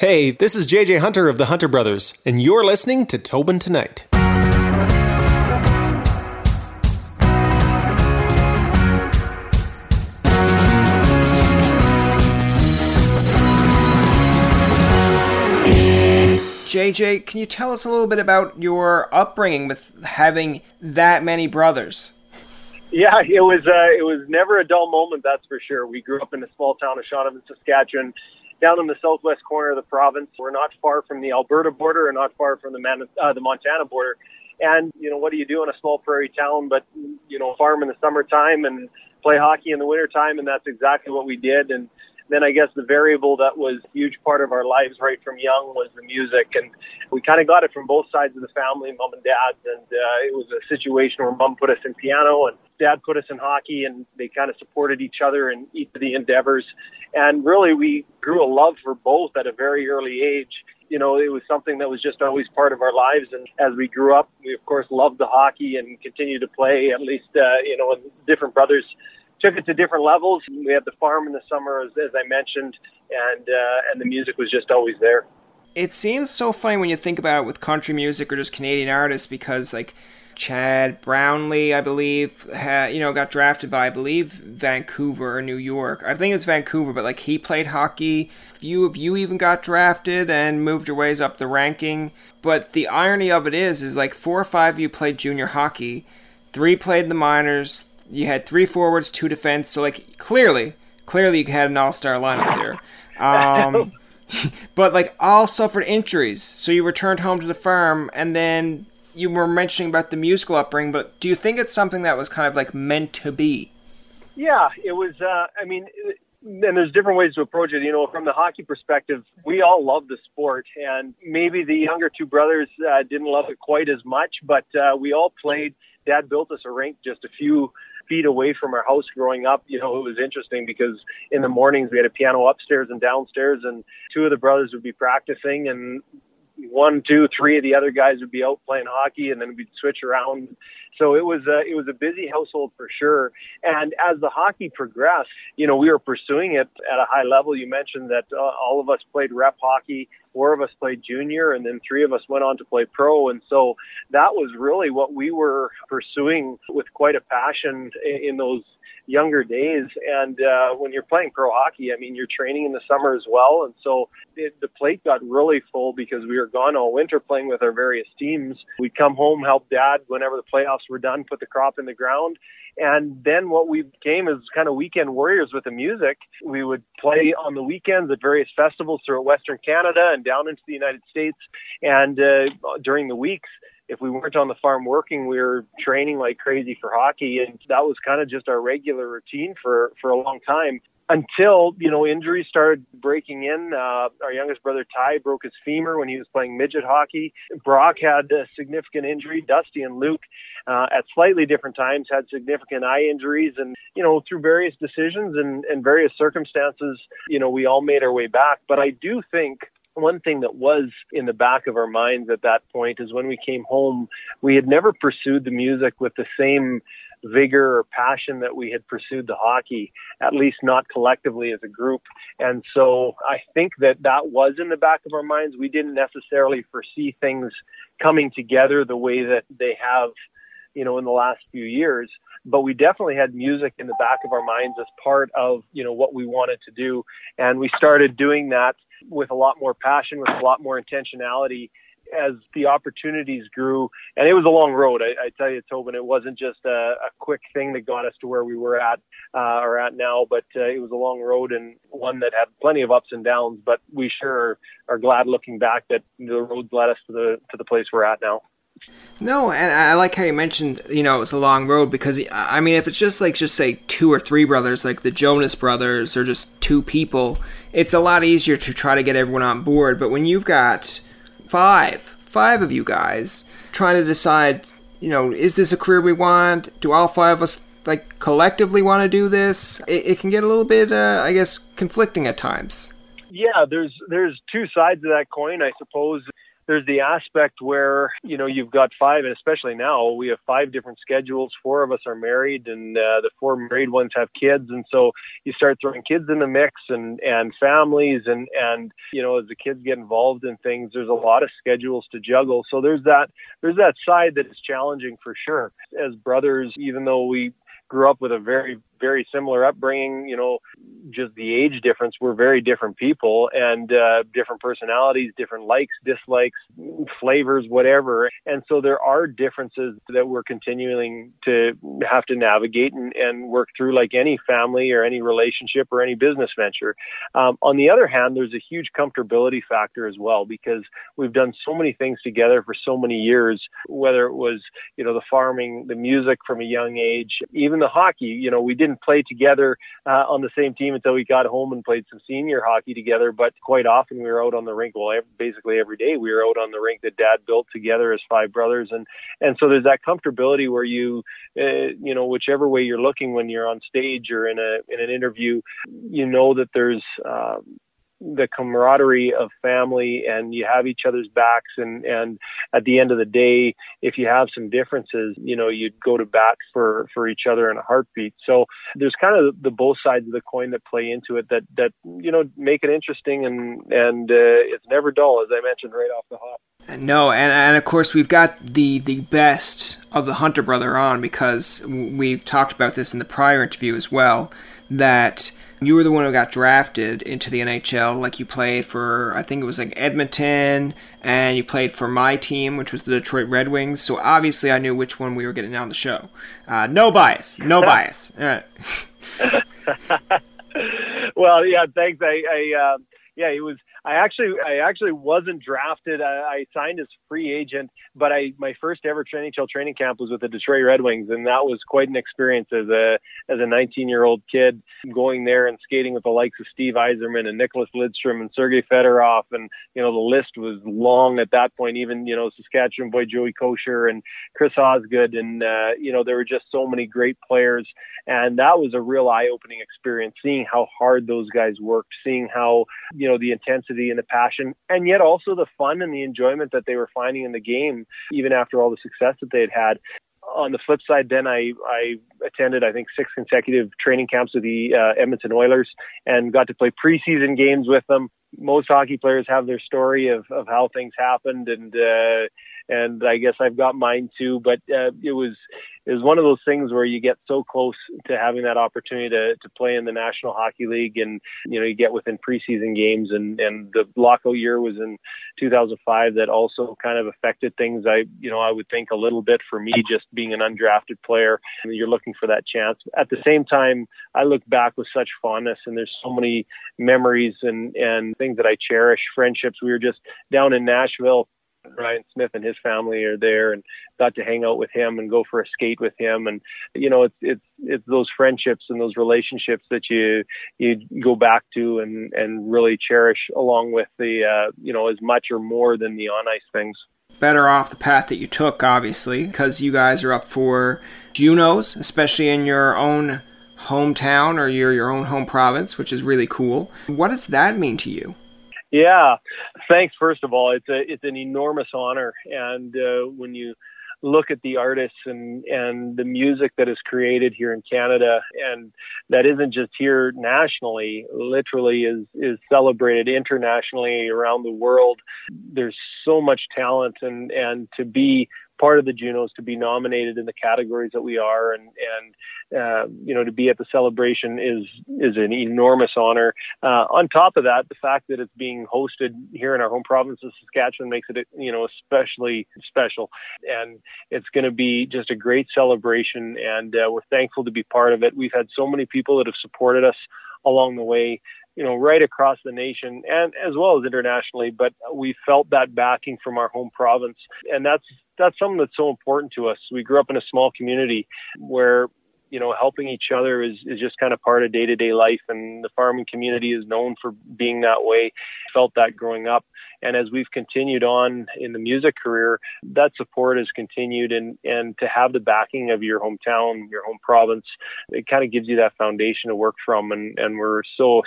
Hey, this is JJ Hunter of the Hunter Brothers, and you're listening to Tobin Tonight. JJ, can you tell us a little bit about your upbringing with having that many brothers? Yeah, it was uh, it was never a dull moment, that's for sure. We grew up in a small town of Shaunavon, Saskatchewan, down in the southwest corner of the province. We're not far from the Alberta border and not far from the Man- uh, the Montana border. And you know, what do you do in a small prairie town? But you know, farm in the summertime and play hockey in the wintertime, and that's exactly what we did. And then I guess the variable that was a huge part of our lives right from young was the music, and we kind of got it from both sides of the family, mom and dad. And uh, it was a situation where mom put us in piano and dad put us in hockey, and they kind of supported each other in each of the endeavors. And really, we grew a love for both at a very early age you know, it was something that was just always part of our lives. And as we grew up, we of course loved the hockey and continued to play. At least, uh, you know, different brothers took it to different levels. We had the farm in the summer, as, as I mentioned, and uh, and the music was just always there. It seems so funny when you think about it with country music or just Canadian artists because like Chad Brownlee, I believe, had, you know, got drafted by I believe Vancouver or New York. I think it's Vancouver, but like he played hockey. Few of you even got drafted and moved your ways up the ranking. But the irony of it is, is like four or five of you played junior hockey, three played the minors, you had three forwards, two defense. So like clearly, clearly you had an all-star lineup there. Um, but like all suffered injuries, so you returned home to the farm, and then you were mentioning about the musical upbringing. But do you think it's something that was kind of like meant to be? Yeah, it was. Uh, I mean. and there's different ways to approach it. You know, from the hockey perspective, we all love the sport, and maybe the younger two brothers uh, didn't love it quite as much, but uh, we all played. Dad built us a rink just a few feet away from our house growing up, you know, it was interesting because in the mornings we had a piano upstairs and downstairs, and two of the brothers would be practicing, and one, two, three of the other guys would be out playing hockey, and then we'd switch around. So it was a, it was a busy household for sure. And as the hockey progressed, you know, we were pursuing it at a high level. You mentioned that uh, all of us played rep hockey, four of us played junior, and then three of us went on to play pro. And so that was really what we were pursuing with quite a passion in, in those younger days. And uh, when you're playing pro hockey, I mean, you're training in the summer as well. And so it, the plate got really full because we were gone all winter playing with our various teams. We'd come home, help dad whenever the playoffs were done, put the crop in the ground. And then what we became is kind of weekend warriors with the music. We would play on the weekends at various festivals throughout Western Canada and down into the United States. And uh, during the weeks, if we weren't on the farm working, we were training like crazy for hockey, and that was kind of just our regular routine for for a long time until you know injuries started breaking in. Uh, our youngest brother Ty broke his femur when he was playing midget hockey. Brock had a significant injury. Dusty and Luke, uh, at slightly different times, had significant eye injuries, and you know through various decisions and, and various circumstances, you know we all made our way back. But I do think one thing that was in the back of our minds at that point is when we came home, we had never pursued the music with the same vigor or passion that we had pursued the hockey, at least not collectively as a group. And so I think that that was in the back of our minds. We didn't necessarily foresee things coming together the way that they have, you know, in the last few years. But we definitely had music in the back of our minds as part of, you know, what we wanted to do. And we started doing that with a lot more passion, with a lot more intentionality as the opportunities grew. And it was a long road. I, I tell you, Tobin, it wasn't just a, a, quick thing that got us to where we were at uh, or at now, but uh, it was a long road and one that had plenty of ups and downs. But we sure are, glad looking back that the road led us to the to the place we're at now. No, and I like how you mentioned, you know, it's a long road because I mean, if it's just like just say two or three brothers, like the Jonas brothers, or just two people, it's a lot easier to try to get everyone on board. But when you've got five, five of you guys trying to decide, you know, is this a career we want? Do all five of us like collectively want to do this? It, it can get a little bit, uh, I guess, conflicting at times. Yeah, there's there's two sides of that coin, I suppose there's the aspect where you know you've got five, and especially now we have five different schedules. Four of us are married, and uh, the four married ones have kids, and so you start throwing kids in the mix and and families, and and you know as the kids get involved in things, there's a lot of schedules to juggle. So there's that there's that side that is challenging for sure. As brothers, even though we grew up with a very very similar upbringing. You know, just the age difference. We're very different people and uh, different personalities, different likes, dislikes, flavors, whatever. And so there are differences that we're continuing to have to navigate and, and work through, like any family or any relationship or any business venture. Um, on the other hand, there's a huge comfortability factor as well because we've done so many things together for so many years. Whether it was you know the farming, the music from a young age, even the hockey. You know, we didn't didn't play together uh, on the same team until we got home and played some senior hockey together. But quite often we were out on the rink. Well, basically every day we were out on the rink that Dad built together as five brothers, and and so there's that comfortability where you, uh, you know, whichever way you're looking when you're on stage or in a in an interview, you know that there's. Uh, the camaraderie of family and you have each other's backs and and at the end of the day if you have some differences you know you'd go to bat for for each other in a heartbeat so there's kind of the both sides of the coin that play into it that that you know make it interesting and and uh, it's never dull as i mentioned right off the hop no, and, and of course we've got the the best of the Hunter brother on because we've talked about this in the prior interview as well. That you were the one who got drafted into the NHL. Like you played for, I think it was like Edmonton, and you played for my team, which was the Detroit Red Wings. So obviously, I knew which one we were getting on the show. Uh, no bias, no bias. well, yeah, thanks. I, I uh, yeah, he was I actually I actually wasn't drafted. I, I signed as free agent, but I my first ever NHL training camp was with the Detroit Red Wings, and that was quite an experience as a as a 19 year old kid going there and skating with the likes of Steve Yzerman and Nicholas Lidstrom and Sergei Fedorov, and you know the list was long at that point. Even you know Saskatchewan boy Joey Kocur and Chris Osgood, and uh, you know there were just so many great players, and that was a real eye opening experience seeing how hard those guys worked, seeing how you know the intensity intensity and the passion, and yet also the fun and the enjoyment that they were finding in the game, even after all the success that they had had. On the flip side, then I, I attended, I think, six consecutive training camps with the uh, Edmonton Oilers and got to play preseason games with them. Most hockey players have their story of, of how things happened, and uh, and I guess I've got mine too. But uh, it was it was one of those things where you get so close to having that opportunity to to play in the National Hockey League, and you know you get within preseason games, and and the lockout year was in 2005 that also kind of affected things. I you know I would think a little bit for me just being an undrafted player, you're looking for that chance. At the same time, I look back with such fondness, and there's so many memories and and things that I cherish, friendships. We were just down in Nashville Ryan Smyth and his family are there and got to hang out with him and go for a skate with him. And you know it's it's it's those friendships and those relationships that you you go back to and and really cherish along with the uh, you know as much or more than the on ice things. Better off the path that you took obviously because you guys are up for Junos especially in your own hometown or your your own home province which is really cool. What does that mean to you? Yeah, thanks. First of all, it's a it's an enormous honor, and uh, when you look at the artists and and the music that is created here in Canada, and that isn't just here nationally, literally is is celebrated internationally around the world. There's so much talent, and and to be part of the Junos to be nominated in the categories that we are, and and uh, you know to be at the celebration is is an enormous honor. Uh, on top of that, the fact that it's being hosted here in our home province of Saskatchewan makes it you know especially special, and it's going to be just a great celebration, and uh, we're thankful to be part of it. We've had so many people that have supported us along the way you know, right across the nation and as well as internationally. But we felt that backing from our home province, and that's that's something that's so important to us. We grew up in a small community where you know helping each other is is just kind of part of day to day life, and the farming community is known for being that way. Felt that growing up, and as we've continued on in the music career, that support has continued, and and to have the backing of your hometown, your home province, it kind of gives you that foundation to work from, and and we're so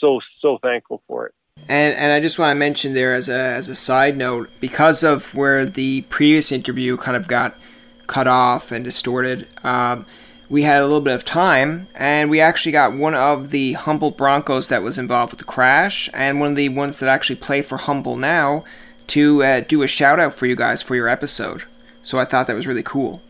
so so thankful for it. And and I just want to mention there as a as a side note, because of where the previous interview kind of got cut off and distorted, um, we had a little bit of time, and we actually got one of the Humboldt Broncos that was involved with the crash, and one of the ones that actually play for Humboldt now, to uh, do a shout out for you guys for your episode. So I thought that was really cool.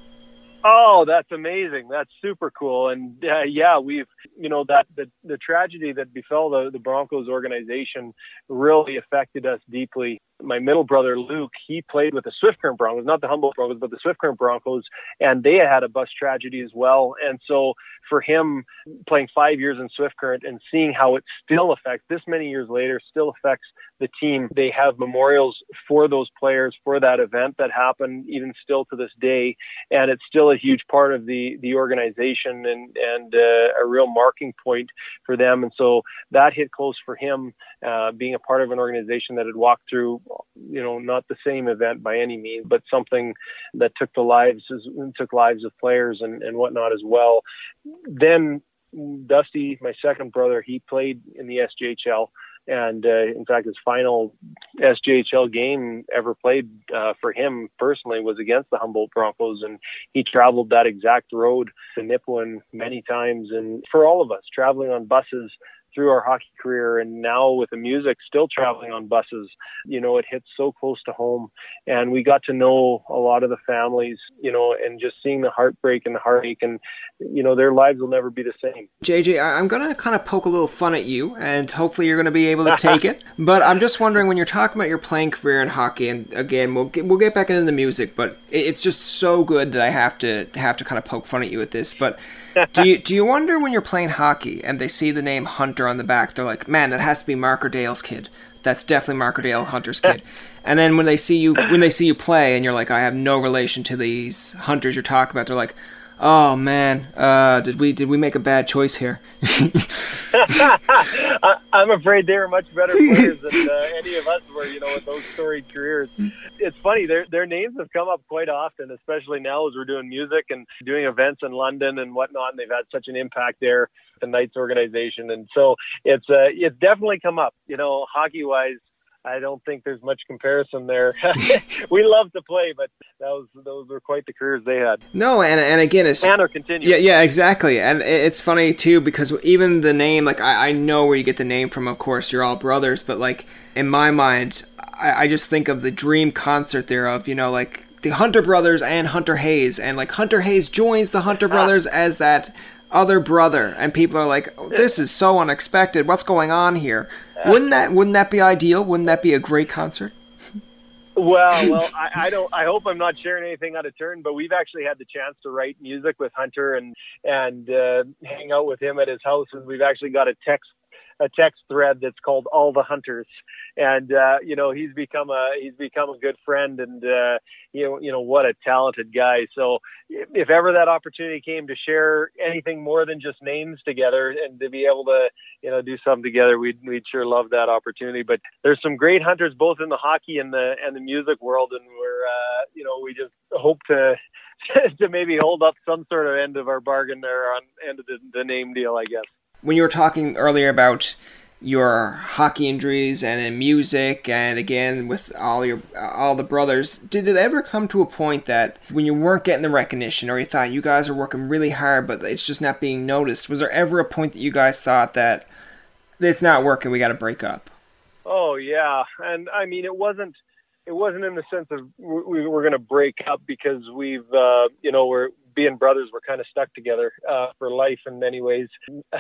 Oh, that's amazing. That's super cool. And uh, yeah, we've, you know, that the, the tragedy that befell the, the Broncos organization really affected us deeply. My middle brother, Luke, he played with the Swift Current Broncos, not the Humboldt Broncos, but the Swift Current Broncos. And they had a bus tragedy as well. And so for him playing five years in Swift Current and seeing how it still affects this many years later still affects the team. They have memorials for those players for that event that happened even still to this day, and it's still a huge part of the the organization and and uh, a real marking point for them. And so that hit close for him, uh, being a part of an organization that had walked through, you know, not the same event by any means, but something that took the lives took lives of players and and whatnot as well then Dusty, my second brother, he played in the SJHL, and uh, in fact, his final SJHL game ever played uh, for him personally was against the Humboldt Broncos, and he traveled that exact road to Nipawin many times. And for all of us, traveling on buses through our hockey career and now with the music still traveling on buses you know it hits so close to home. And we got to know a lot of the families you know and just seeing the heartbreak and the heartache and you know their lives will never be the same. Jj i'm going to kind of poke a little fun at you and hopefully you're going to be able to take it. But i'm just wondering when you're talking about your playing career in hockey and again we'll get, we'll get back into the music but it's just so good that i have to have to kind of poke fun at you with this. But do you do you wonder when you're playing hockey and they see the name Hunter on the back, they're like, man, that has to be Mark Dale's kid. That's definitely Mark Dale Hunter's kid. And then when they see you when they see you play and you're like, I have no relation to these hunters you're talking about, they're like, Oh man, uh, did we did we make a bad choice here? I, am afraid they were much better players than uh, any of us were. You know, with those storied careers. It's funny their their names have come up quite often, especially now as we're doing music and doing events in London and whatnot. And they've had such an impact there, the Knights organization, and so it's uh, it's definitely come up. You know, hockey wise, I don't think there's much comparison there. we love to play, but those those were quite the careers they had. No, and and again, it's and are continuing. Yeah, yeah, exactly. And it's funny too because even the name, like I, I know where you get the name from. Of course, you're all brothers, but like in my mind, I, I just think of the dream concert there of you know like the Hunter brothers and Hunter Hayes, and like Hunter Hayes joins the Hunter ah. brothers as that other brother, and people are like, oh, "This is so unexpected. What's going on here?" Wouldn't that wouldn't that be ideal? Wouldn't that be a great concert? Well, well, I, I don't. I hope I'm not sharing anything out of turn, but we've actually had the chance to write music with Hunter and and uh, hang out with him at his house, and we've actually got a text a text thread that's called All the Hunters, and uh, you know he's become a he's become a good friend, and uh, you know you know what a talented guy. So if ever that opportunity came to share anything more than just names together and to be able to you know do something together, we'd we'd sure love that opportunity. But there's some great hunters both in the hockey and the and the music world, and we're uh, you know we just hope to to maybe hold up some sort of end of our bargain there on end of the, the name deal, I guess when you were talking earlier about your hockey injuries and in music and again with all your all the brothers did it ever come to a point that when you weren't getting the recognition or you thought you guys are working really hard but it's just not being noticed was there ever a point that you guys thought that it's not working we got to break up? Oh yeah. And i mean it wasn't it wasn't in the sense of we, are going to break up because we've uh you know we're being brothers, we're kind of stuck together uh, for life in many ways.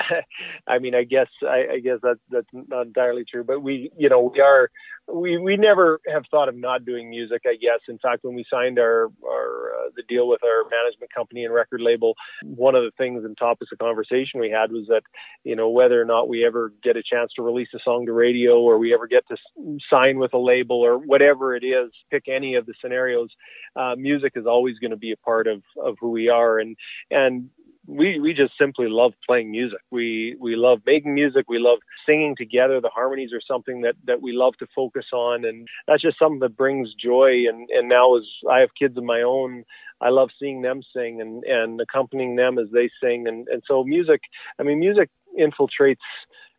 I mean, I guess I, I guess that's that's not entirely true, but we, you know, we are we we never have thought of not doing music. I guess, in fact, when we signed our our uh, the deal with our management company and record label, one of the things and topics of conversation we had was that you know whether or not we ever get a chance to release a song to radio or we ever get to sign with a label or whatever it is, pick any of the scenarios. Uh, music is always going to be a part of of who we are, and and we we just simply love playing music. We we love making music. We love singing together. The harmonies are something that that we love to focus on, and that's just something that brings joy. And and now as I have kids of my own, I love seeing them sing and and accompanying them as they sing. And and so music. I mean, music infiltrates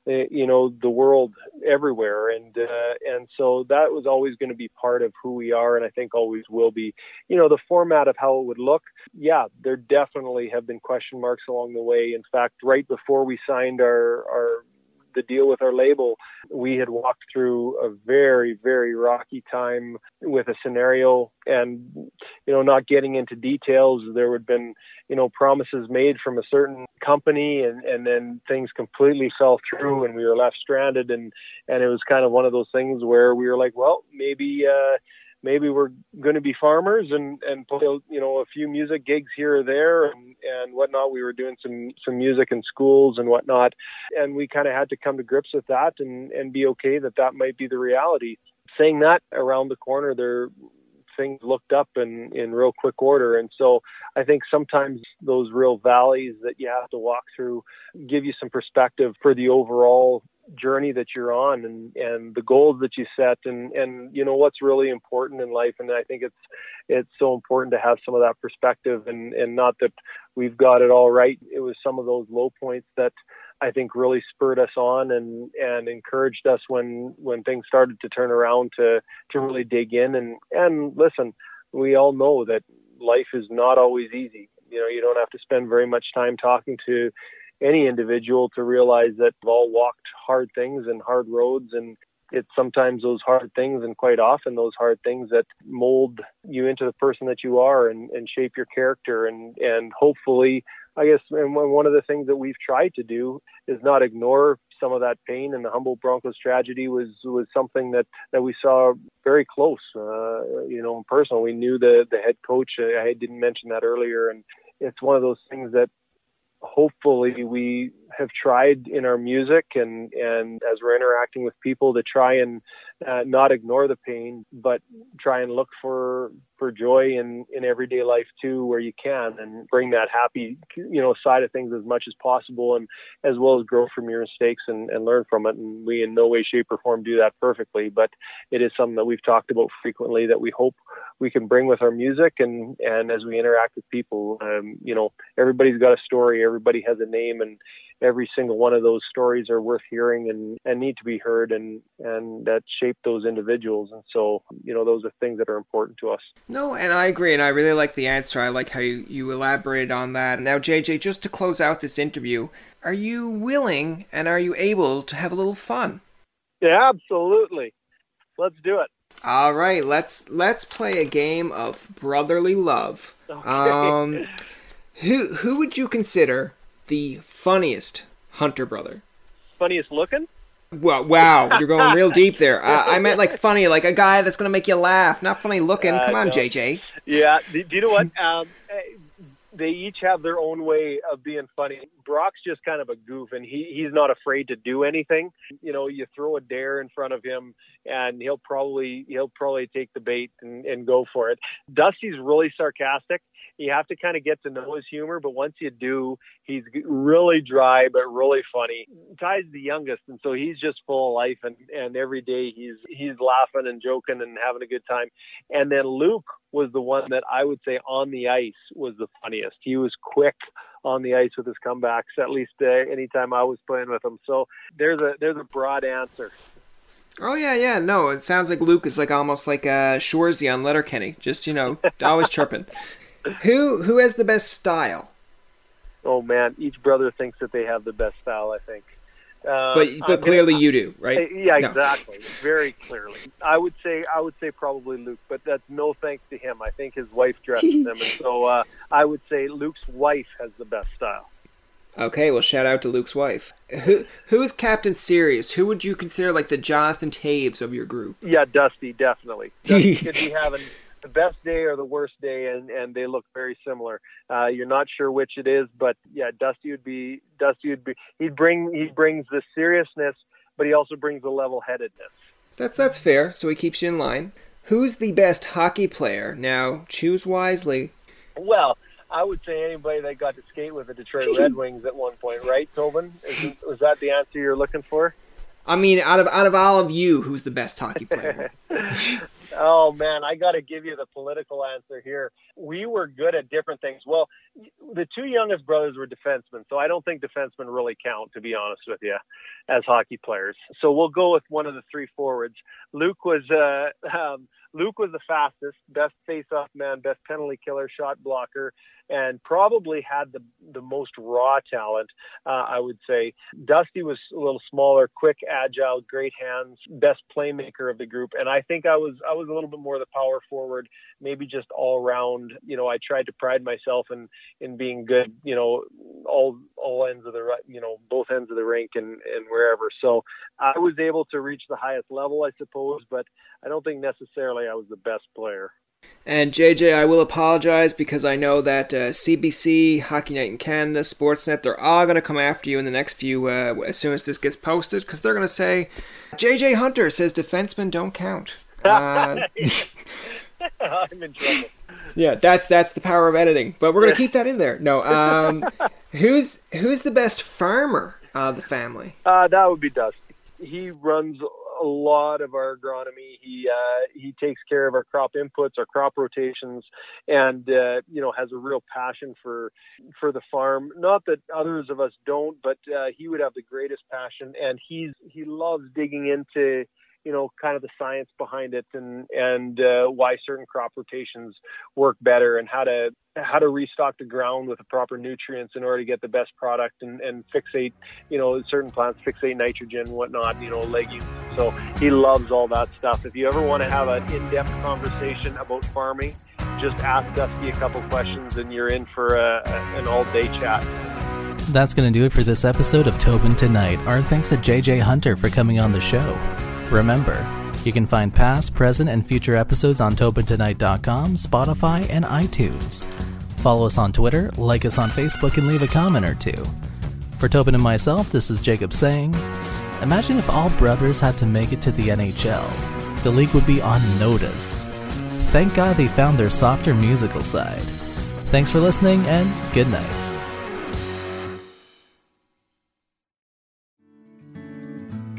you know the world everywhere. And uh, and so that was always going to be part of who we are and I think always will be. You know the format of how it would look yeah there definitely have been question marks along the way. In fact right before we signed our our the deal with our label, we had walked through a very, very rocky time with a scenario and, you know, not getting into details. There had been, you know, promises made from a certain company and, and then things completely fell through and we were left stranded. And, and it was kind of one of those things where we were like, well, maybe, uh, maybe we're going to be farmers and and play you know a few music gigs here or there and and whatnot. We were doing some some music in schools and whatnot, and we kind of had to come to grips with that and and be okay that that might be the reality. Saying that around the corner, there things looked up in in real quick order. And so i think sometimes those real valleys that you have to walk through give you some perspective for the overall journey that you're on and and the goals that you set. And and you know what's really important in life. And I think it's it's so important to have some of that perspective and and not that we've got it all right. It was some of those low points that I think really spurred us on and and encouraged us when when things started to turn around to to really dig in. And and listen we all know that life is not always easy. You know you don't have to spend very much time talking to any individual to realize that we've all walked hard things and hard roads. And it's sometimes those hard things and quite often those hard things that mold you into the person that you are and, and shape your character. And and hopefully I guess and one of the things that we've tried to do is not ignore some of that pain and the Humboldt Broncos tragedy was was something that that we saw very close uh, you know personal we knew the the head coach I didn't mention that earlier and it's one of those things that hopefully we have tried in our music and and as we're interacting with people to try and uh, not ignore the pain but try and look for for joy in in everyday life too where you can and bring that happy you know side of things as much as possible and as well as grow from your mistakes and, and learn from it and we in no way shape or form do that perfectly but it is something that we've talked about frequently that we hope we can bring with our music and and as we interact with people um, you know everybody's got a story everybody has a name and every single one of those stories are worth hearing and, and need to be heard and, and that shape those individuals. And so, you know, those are things that are important to us. No, and I agree. And I really like the answer. I like how you, you elaborated on that. Now, JJ, just to close out this interview, are you willing and are you able to have a little fun? Yeah, absolutely. Let's do it. All right, let's let's play a game of brotherly love. Okay. Um, who who would you consider the funniest Hunter brother? Funniest looking? Well, wow, you're going real deep there. Uh, I meant like funny, like a guy that's going to make you laugh, not funny looking. Come on, JJ. Yeah, do you know what? Um, eh, they each have their own way of being funny. Brock's just kind of a goof, and he he's not afraid to do anything. You know, you throw a dare in front of him, and he'll probably he'll probably take the bait and, and go for it. Dusty's really sarcastic, you have to kind of get to know his humor, but once you do, he's really dry but really funny. Ty's the youngest, and so he's just full of life, and and every day he's he's laughing and joking and having a good time. And then Luke was the one that I would say on the ice was the funniest. He was quick on the ice with his comebacks. At least uh, anytime I was playing with him. So there's a there's a broad answer. Oh yeah, yeah. No, it sounds like Luke is like almost like a Shoresy on Letterkenny, just you know, always chirping who who has the best style? Oh man, each brother thinks that they have the best style. I think. Uh, but but clearly you do, right? Yeah, no. exactly. Very clearly. I would say I would say probably Luke, but that's no thanks to him. I think his wife dresses him, and so uh, I would say Luke's wife has the best style. Okay, well, shout out to Luke's wife. Who who is Captain Serious? Who would you consider like the Jonathan Toews of your group? Yeah, Dusty, definitely. Dusty could be having the best day or the worst day, and and they look very similar. Uh, you're not sure which it is, but yeah, Dusty would be Dusty would be he'd bring he brings the seriousness, but he also brings the level-headedness. That's that's fair. So he keeps you in line. Who's the best hockey player? Now choose wisely. Well, I would say anybody that got to skate with the Detroit Red Wings at one point, right, Tobin? Is, was that the answer you're looking for? I mean, out of out of all of you, who's the best hockey player? Oh man, I got to give you the political answer here. We were good at different things. Well, the two youngest brothers were defensemen, so I don't think defensemen really count, to be honest with you, as hockey players. So we'll go with one of the three forwards. Luke was uh, um, Luke was the fastest, best face-off man, best penalty killer, shot blocker, and probably had the the most raw talent. Uh, I would say Dusty was a little smaller, quick, agile, great hands, best playmaker of the group, and I think I was I was a little bit more the power forward, maybe just all round. You know, I tried to pride myself in in being good. You know, all all ends of the you know both ends of the rink and and wherever. So I was able to reach the highest level, I suppose, but I don't think necessarily I was the best player. And JJ, I will apologize because I know that uh, CBC, Hockey Night in Canada, Sportsnet, they're all going to come after you in the next few, uh, as soon as this gets posted, because they're going to say, JJ Hunter says defensemen don't count. Uh, I'm in trouble. Yeah, that's that's the power of editing. But we're gonna keep that in there. No, um, who's who's the best farmer of the family? Uh, that would be Dusty. He runs a lot of our agronomy. He uh, he takes care of our crop inputs, our crop rotations, and uh, you know has a real passion for for the farm. Not that others of us don't, but uh, he would have the greatest passion, and he's he loves digging into you know, kind of the science behind it and and uh, why certain crop rotations work better and how to how to restock the ground with the proper nutrients in order to get the best product and, and fixate, you know, certain plants fixate nitrogen and whatnot, you know, legumes. So he loves all that stuff. If you ever want to have an in-depth conversation about farming, just ask Dusty a couple questions and you're in for a, an all-day chat. That's going to do it for this episode of Tobin Tonight. Our thanks to JJ Hunter for coming on the show. Remember, you can find past, present, and future episodes on TobinTonight.com, Spotify, and iTunes. Follow us on Twitter, like us on Facebook, and leave a comment or two. For Tobin and myself, this is Jacob saying, Imagine if all brothers had to make it to the NHL. The league would be on notice. Thank God they found their softer musical side. Thanks for listening, and good night.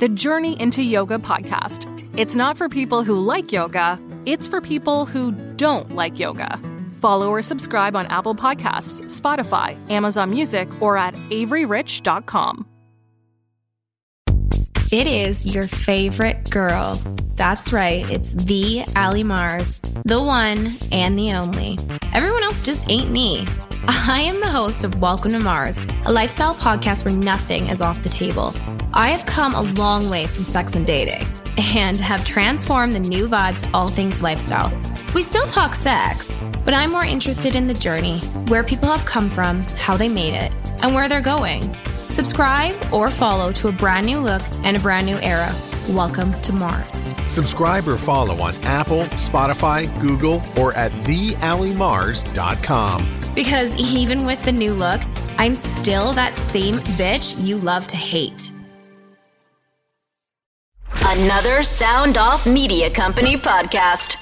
the Journey into Yoga podcast. It's not for people who like yoga, it's for people who don't like yoga. Follow or subscribe on Apple Podcasts, Spotify, Amazon Music, or at AveryRich.com. It is your favorite girl. That's right, it's the Ali Mars, the one and the only. Everyone else just ain't me. I am the host of Welcome to Mars, a lifestyle podcast where nothing is off the table. I have come a long way from sex and dating and have transformed the new vibe to all things lifestyle. We still talk sex, but I'm more interested in the journey, where people have come from, how they made it, and where they're going. Subscribe or follow to a brand new look and a brand new era. Welcome to Mars. Subscribe or follow on Apple, Spotify, Google, or at theallymars.com. Because even with the new look, I'm still that same bitch you love to hate. Another Sound Off Media Company podcast.